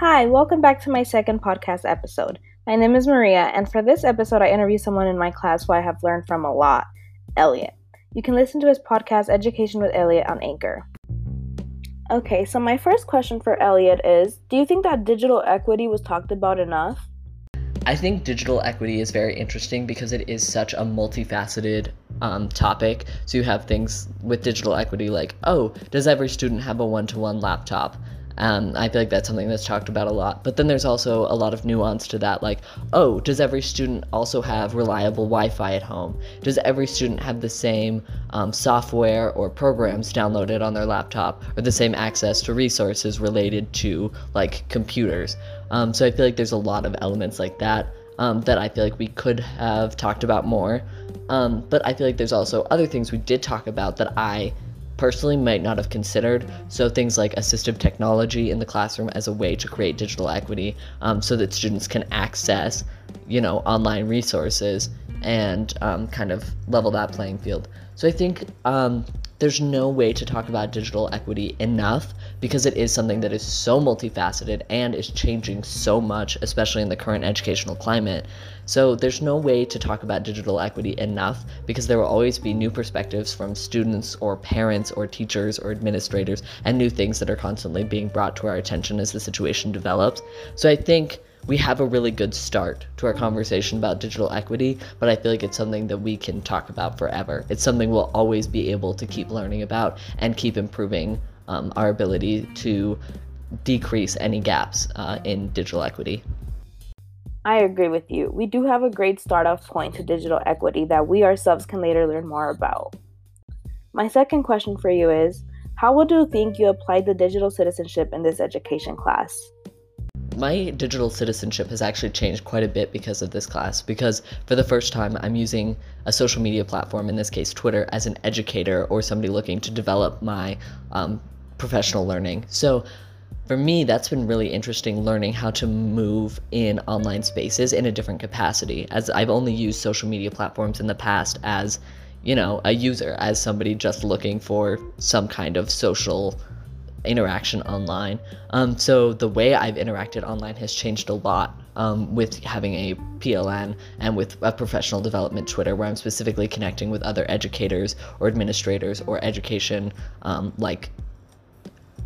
Hi, welcome back to my second podcast episode. My name is Maria, and for this episode, I interview someone in my class who I have learned from a lot Elliot. You can listen to his podcast, Education with Elliot, on Anchor. Okay, so my first question for Elliot is Do you think that digital equity was talked about enough? I think digital equity is very interesting because it is such a multifaceted um, topic. So you have things with digital equity like, oh, does every student have a one to one laptop? Um, I feel like that's something that's talked about a lot. But then there's also a lot of nuance to that, like, oh, does every student also have reliable Wi Fi at home? Does every student have the same um, software or programs downloaded on their laptop or the same access to resources related to like computers? Um, so I feel like there's a lot of elements like that um, that I feel like we could have talked about more. Um, but I feel like there's also other things we did talk about that I personally might not have considered. So things like assistive technology in the classroom as a way to create digital equity, um, so that students can access, you know, online resources and um, kind of level that playing field. So I think um, there's no way to talk about digital equity enough because it is something that is so multifaceted and is changing so much, especially in the current educational climate. So there's no way to talk about digital equity enough because there will always be new perspectives from students or parents or teachers or administrators and new things that are constantly being brought to our attention as the situation develops. So I think we have a really good start to our conversation about digital equity, but I feel like it's something that we can talk about forever. It's something we'll always be able to keep learning about and keep improving um, our ability to decrease any gaps uh, in digital equity. I agree with you. We do have a great start off point to digital equity that we ourselves can later learn more about. My second question for you is How would you think you applied the digital citizenship in this education class? My digital citizenship has actually changed quite a bit because of this class because for the first time i'm using a social media platform in this case twitter as an educator or somebody looking to develop my um, professional learning. So for me that's been really interesting learning how to move in online spaces in a different capacity as i've only used social media platforms in the past as you know a user as somebody just looking for some kind of social interaction online. Um, so the way I've interacted online has changed a lot um, with having a PLN and with a professional development Twitter, where I'm specifically connecting with other educators or administrators or education um, like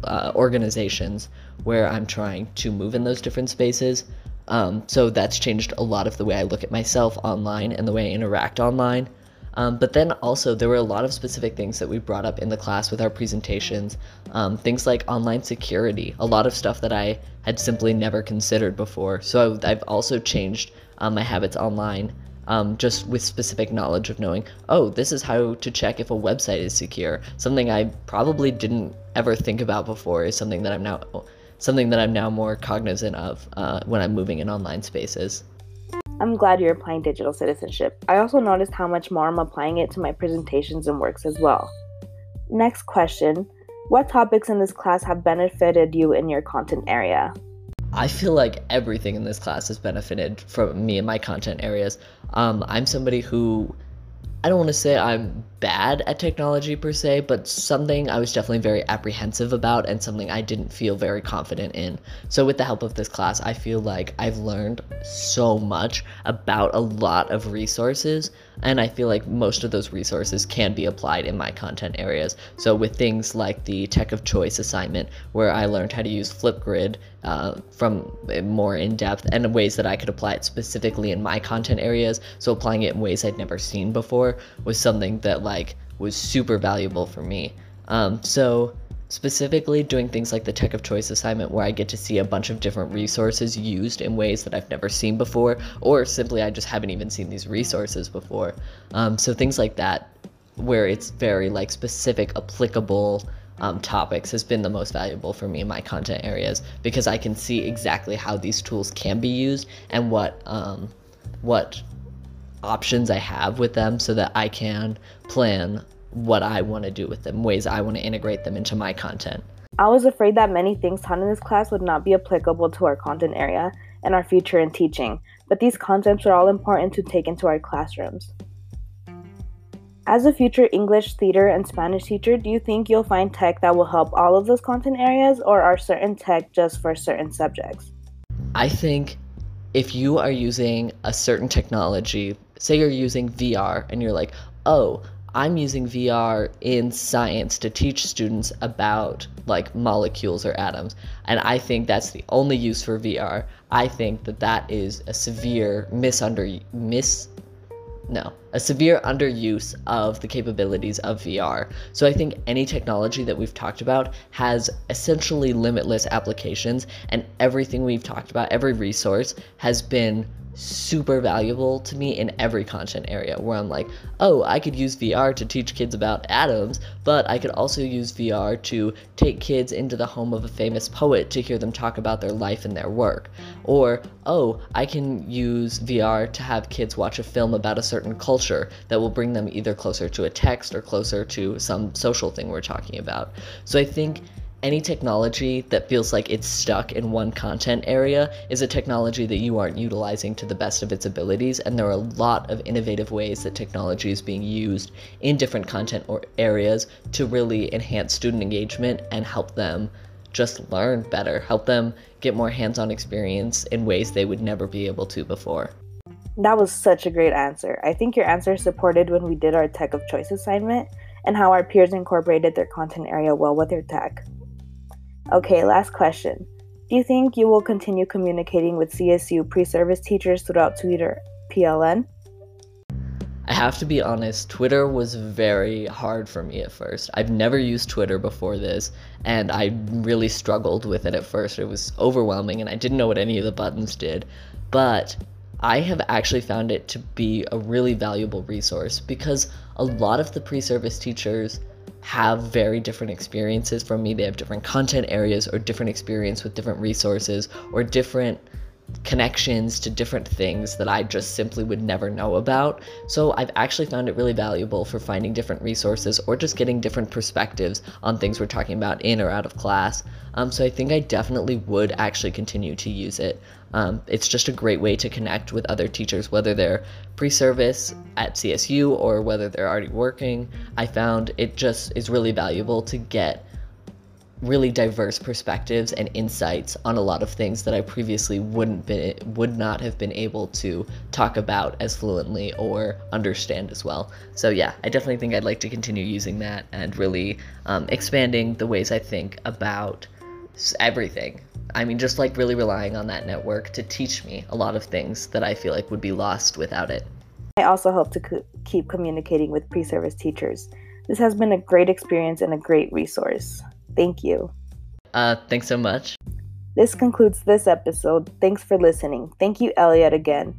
uh, organizations where I'm trying to move in those different spaces. Um, so that's changed a lot of the way I look at myself online and the way I interact online. Um, but then also, there were a lot of specific things that we brought up in the class with our presentations. Um, things like online security, a lot of stuff that I had simply never considered before. So I've also changed um, my habits online um, just with specific knowledge of knowing, oh, this is how to check if a website is secure. Something I probably didn't ever think about before is something that I'm now something that I'm now more cognizant of uh, when I'm moving in online spaces. I'm glad you're applying digital citizenship. I also noticed how much more I'm applying it to my presentations and works as well. Next question What topics in this class have benefited you in your content area? I feel like everything in this class has benefited from me and my content areas. Um, I'm somebody who I don't want to say I'm bad at technology per se, but something I was definitely very apprehensive about and something I didn't feel very confident in. So, with the help of this class, I feel like I've learned so much about a lot of resources, and I feel like most of those resources can be applied in my content areas. So, with things like the Tech of Choice assignment, where I learned how to use Flipgrid uh, from more in depth and ways that I could apply it specifically in my content areas. So applying it in ways I'd never seen before was something that like was super valuable for me. Um, so specifically doing things like the Tech of Choice assignment where I get to see a bunch of different resources used in ways that I've never seen before, or simply I just haven't even seen these resources before. Um, so things like that, where it's very like specific, applicable um, topics has been the most valuable for me in my content areas because I can see exactly how these tools can be used and what um, what options I have with them so that I can plan what I want to do with them, ways I want to integrate them into my content. I was afraid that many things taught in this class would not be applicable to our content area and our future in teaching, but these concepts are all important to take into our classrooms. As a future English, theater, and Spanish teacher, do you think you'll find tech that will help all of those content areas, or are certain tech just for certain subjects? I think if you are using a certain technology, say you're using VR, and you're like, oh, I'm using VR in science to teach students about like molecules or atoms, and I think that's the only use for VR. I think that that is a severe misunder mis no, a severe underuse of the capabilities of VR. So I think any technology that we've talked about has essentially limitless applications, and everything we've talked about, every resource, has been super valuable to me in every content area where I'm like, oh, I could use VR to teach kids about atoms, but I could also use VR to take kids into the home of a famous poet to hear them talk about their life and their work. Or, oh, I can use VR to have kids watch a film about a certain culture that will bring them either closer to a text or closer to some social thing we're talking about. So I think any technology that feels like it's stuck in one content area is a technology that you aren't utilizing to the best of its abilities and there are a lot of innovative ways that technology is being used in different content or areas to really enhance student engagement and help them just learn better help them get more hands-on experience in ways they would never be able to before. That was such a great answer. I think your answer supported when we did our tech of choice assignment and how our peers incorporated their content area well with their tech Okay, last question. Do you think you will continue communicating with CSU pre service teachers throughout Twitter PLN? I have to be honest, Twitter was very hard for me at first. I've never used Twitter before this, and I really struggled with it at first. It was overwhelming, and I didn't know what any of the buttons did. But I have actually found it to be a really valuable resource because a lot of the pre service teachers have very different experiences from me. They have different content areas or different experience with different resources or different connections to different things that I just simply would never know about. So I've actually found it really valuable for finding different resources or just getting different perspectives on things we're talking about in or out of class. Um, so I think I definitely would actually continue to use it. Um, it's just a great way to connect with other teachers, whether they're pre service at CSU or whether they're already working. I found it just is really valuable to get really diverse perspectives and insights on a lot of things that I previously wouldn't be, would not have been able to talk about as fluently or understand as well. So yeah, I definitely think I'd like to continue using that and really um, expanding the ways I think about everything. I mean, just like really relying on that network to teach me a lot of things that I feel like would be lost without it. I also hope to co- keep communicating with pre service teachers. This has been a great experience and a great resource. Thank you. Uh, thanks so much. This concludes this episode. Thanks for listening. Thank you, Elliot, again.